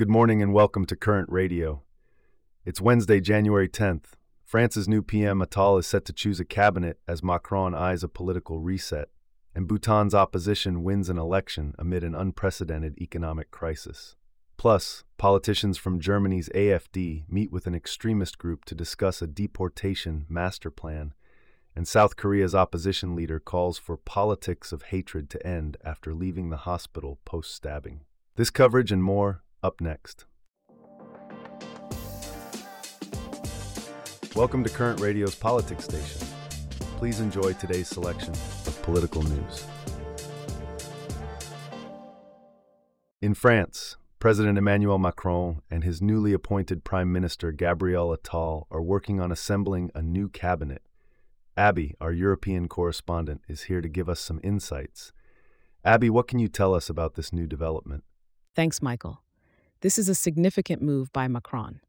Good morning and welcome to Current Radio. It's Wednesday, January 10th. France's new PM Attal is set to choose a cabinet as Macron eyes a political reset, and Bhutan's opposition wins an election amid an unprecedented economic crisis. Plus, politicians from Germany's AFD meet with an extremist group to discuss a deportation master plan, and South Korea's opposition leader calls for politics of hatred to end after leaving the hospital post stabbing. This coverage and more up next. Welcome to Current Radio's Politics Station. Please enjoy today's selection of political news. In France, President Emmanuel Macron and his newly appointed Prime Minister Gabriel Attal are working on assembling a new cabinet. Abby, our European correspondent, is here to give us some insights. Abby, what can you tell us about this new development? Thanks, Michael. This is a significant move by Macron.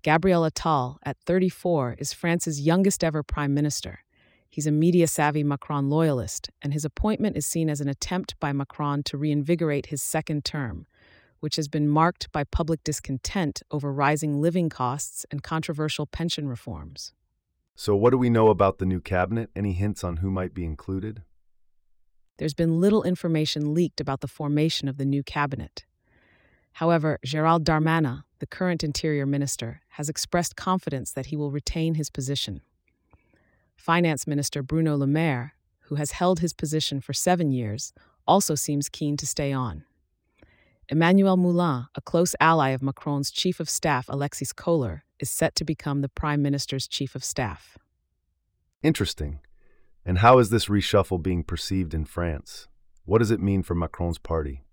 Gabriel Attal, at 34, is France's youngest ever prime minister. He's a media savvy Macron loyalist, and his appointment is seen as an attempt by Macron to reinvigorate his second term, which has been marked by public discontent over rising living costs and controversial pension reforms. So, what do we know about the new cabinet? Any hints on who might be included? There's been little information leaked about the formation of the new cabinet. However, Gerald Darmanin, the current interior minister, has expressed confidence that he will retain his position. Finance Minister Bruno Le Maire, who has held his position for seven years, also seems keen to stay on. Emmanuel Moulin, a close ally of Macron's chief of staff Alexis Kohler, is set to become the prime minister's chief of staff. Interesting. And how is this reshuffle being perceived in France? What does it mean for Macron's party?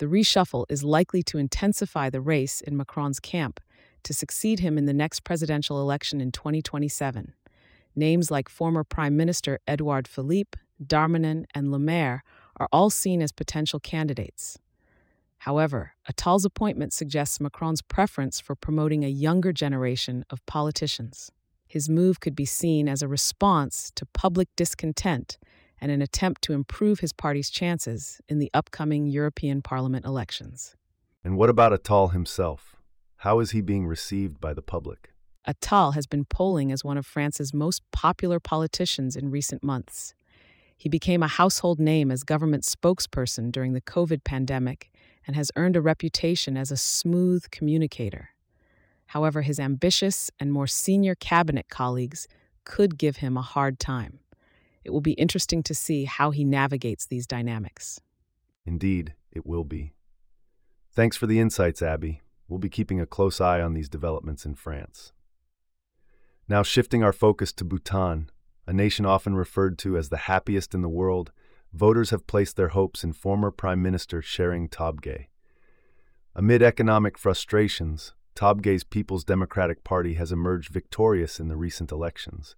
The reshuffle is likely to intensify the race in Macron's camp to succeed him in the next presidential election in 2027. Names like former Prime Minister Edouard Philippe, Darmanin, and Le Maire are all seen as potential candidates. However, Attal's appointment suggests Macron's preference for promoting a younger generation of politicians. His move could be seen as a response to public discontent and an attempt to improve his party's chances in the upcoming European Parliament elections. And what about Attal himself? How is he being received by the public? Attal has been polling as one of France's most popular politicians in recent months. He became a household name as government spokesperson during the COVID pandemic and has earned a reputation as a smooth communicator. However, his ambitious and more senior cabinet colleagues could give him a hard time. It will be interesting to see how he navigates these dynamics. Indeed, it will be. Thanks for the insights, Abby. We'll be keeping a close eye on these developments in France. Now, shifting our focus to Bhutan, a nation often referred to as the happiest in the world, voters have placed their hopes in former Prime Minister Tshering Tobgay. Amid economic frustrations, Tobgay's People's Democratic Party has emerged victorious in the recent elections.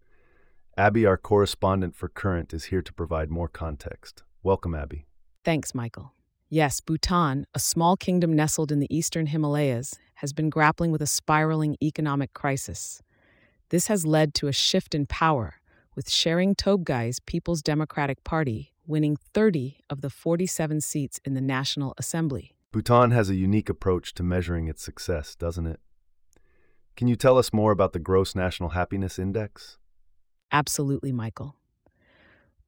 Abby, our correspondent for Current, is here to provide more context. Welcome, Abby. Thanks, Michael. Yes, Bhutan, a small kingdom nestled in the eastern Himalayas, has been grappling with a spiraling economic crisis. This has led to a shift in power, with Tshering Tobgay's People's Democratic Party winning 30 of the 47 seats in the National Assembly. Bhutan has a unique approach to measuring its success, doesn't it? Can you tell us more about the Gross National Happiness Index? Absolutely, Michael.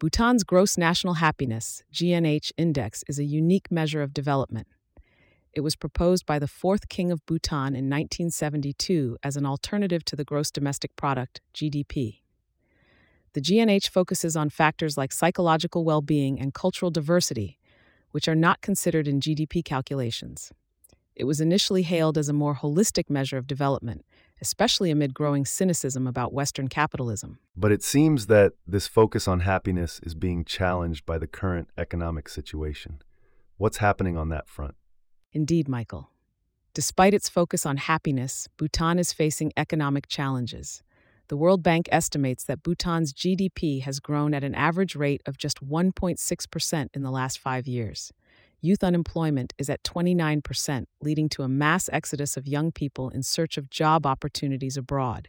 Bhutan's Gross National Happiness, GNH Index, is a unique measure of development. It was proposed by the fourth king of Bhutan in 1972 as an alternative to the gross domestic product, GDP. The GNH focuses on factors like psychological well being and cultural diversity, which are not considered in GDP calculations. It was initially hailed as a more holistic measure of development especially amid growing cynicism about Western capitalism. But it seems that this focus on happiness is being challenged by the current economic situation. What's happening on that front? Indeed, Michael. Despite its focus on happiness, Bhutan is facing economic challenges. The World Bank estimates that Bhutan's GDP has grown at an average rate of just 1.6% in the last five years youth unemployment is at 29%, leading to a mass exodus of young people in search of job opportunities abroad.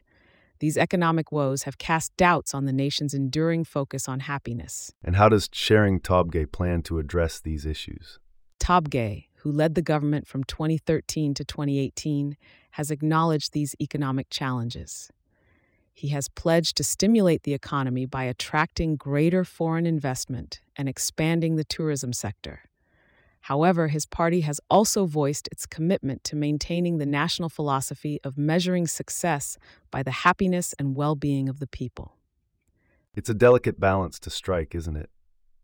These economic woes have cast doubts on the nation's enduring focus on happiness. And how does Tshering Tobgay plan to address these issues? Tobgay, who led the government from 2013 to 2018, has acknowledged these economic challenges. He has pledged to stimulate the economy by attracting greater foreign investment and expanding the tourism sector. However, his party has also voiced its commitment to maintaining the national philosophy of measuring success by the happiness and well being of the people. It's a delicate balance to strike, isn't it?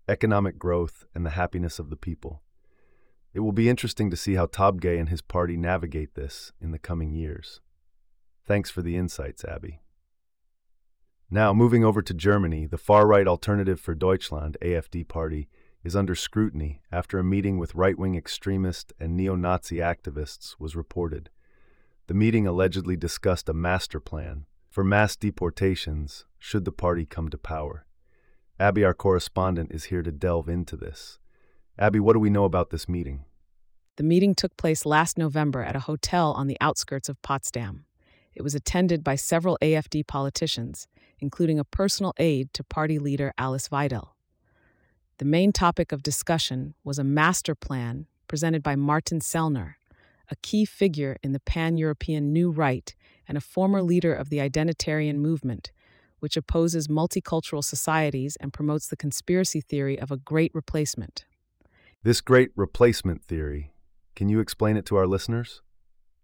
Economic growth and the happiness of the people. It will be interesting to see how Tobgay and his party navigate this in the coming years. Thanks for the insights, Abby. Now, moving over to Germany, the far right Alternative for Deutschland, AFD party, is under scrutiny after a meeting with right wing extremist and neo Nazi activists was reported. The meeting allegedly discussed a master plan for mass deportations should the party come to power. Abby, our correspondent, is here to delve into this. Abby, what do we know about this meeting? The meeting took place last November at a hotel on the outskirts of Potsdam. It was attended by several AFD politicians, including a personal aide to party leader Alice Weidel. The main topic of discussion was a master plan presented by Martin Sellner, a key figure in the pan European New Right and a former leader of the identitarian movement, which opposes multicultural societies and promotes the conspiracy theory of a great replacement. This great replacement theory, can you explain it to our listeners?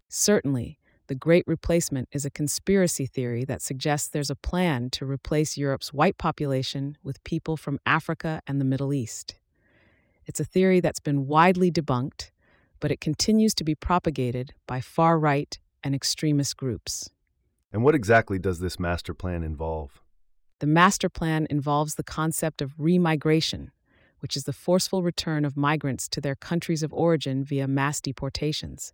Certainly. The Great Replacement is a conspiracy theory that suggests there's a plan to replace Europe's white population with people from Africa and the Middle East. It's a theory that's been widely debunked, but it continues to be propagated by far right and extremist groups. And what exactly does this master plan involve? The master plan involves the concept of remigration, which is the forceful return of migrants to their countries of origin via mass deportations.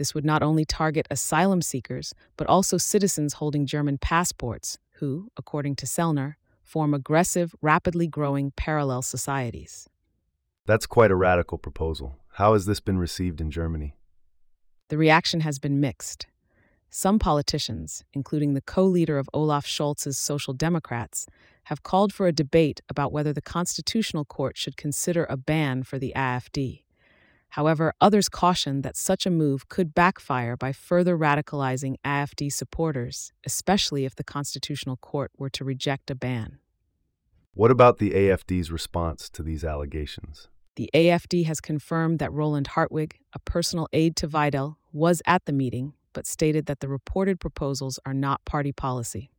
This would not only target asylum seekers, but also citizens holding German passports, who, according to Sellner, form aggressive, rapidly growing parallel societies. That's quite a radical proposal. How has this been received in Germany? The reaction has been mixed. Some politicians, including the co leader of Olaf Scholz's Social Democrats, have called for a debate about whether the Constitutional Court should consider a ban for the AfD. However, others cautioned that such a move could backfire by further radicalizing AfD supporters, especially if the Constitutional Court were to reject a ban. What about the AFD's response to these allegations? The AFD has confirmed that Roland Hartwig, a personal aide to Weidel, was at the meeting, but stated that the reported proposals are not party policy.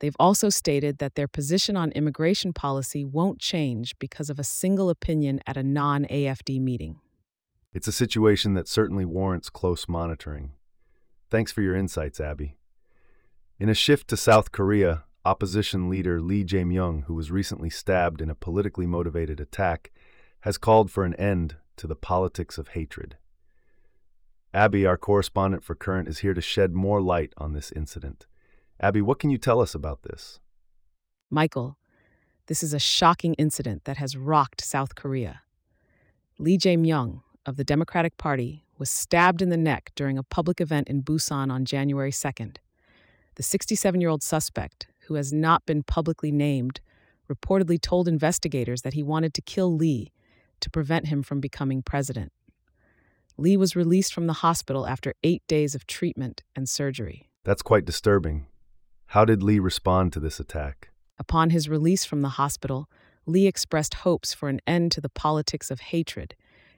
They've also stated that their position on immigration policy won't change because of a single opinion at a non AFD meeting. It's a situation that certainly warrants close monitoring. Thanks for your insights, Abby. In a shift to South Korea, opposition leader Lee Jae-myung, who was recently stabbed in a politically motivated attack, has called for an end to the politics of hatred. Abby, our correspondent for Current, is here to shed more light on this incident. Abby, what can you tell us about this? Michael, this is a shocking incident that has rocked South Korea. Lee Jae-myung, of the Democratic Party was stabbed in the neck during a public event in Busan on January 2nd. The 67 year old suspect, who has not been publicly named, reportedly told investigators that he wanted to kill Lee to prevent him from becoming president. Lee was released from the hospital after eight days of treatment and surgery. That's quite disturbing. How did Lee respond to this attack? Upon his release from the hospital, Lee expressed hopes for an end to the politics of hatred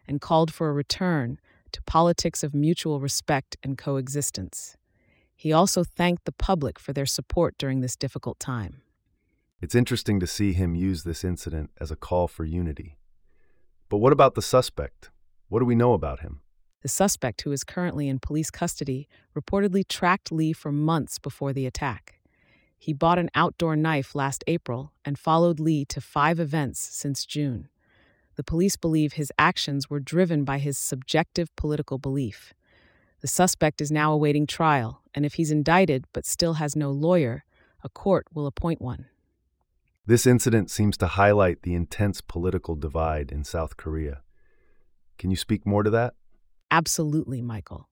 and called for a return to politics of mutual respect and coexistence. He also thanked the public for their support during this difficult time. It's interesting to see him use this incident as a call for unity. But what about the suspect? What do we know about him? The suspect, who is currently in police custody, reportedly tracked Lee for months before the attack. He bought an outdoor knife last April and followed Lee to five events since June. The police believe his actions were driven by his subjective political belief. The suspect is now awaiting trial, and if he's indicted but still has no lawyer, a court will appoint one. This incident seems to highlight the intense political divide in South Korea. Can you speak more to that? Absolutely, Michael.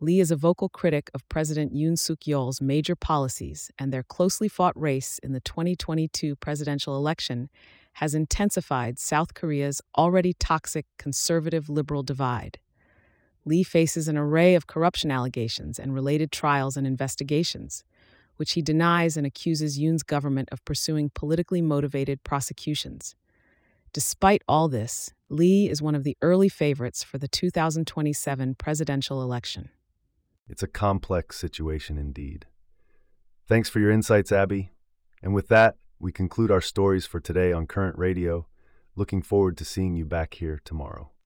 Lee is a vocal critic of President Yoon Suk Yeol's major policies, and their closely fought race in the 2022 presidential election has intensified South Korea's already toxic conservative liberal divide. Lee faces an array of corruption allegations and related trials and investigations, which he denies and accuses Yoon's government of pursuing politically motivated prosecutions. Despite all this, Lee is one of the early favorites for the 2027 presidential election. It's a complex situation indeed. Thanks for your insights, Abby. And with that, we conclude our stories for today on Current Radio. Looking forward to seeing you back here tomorrow.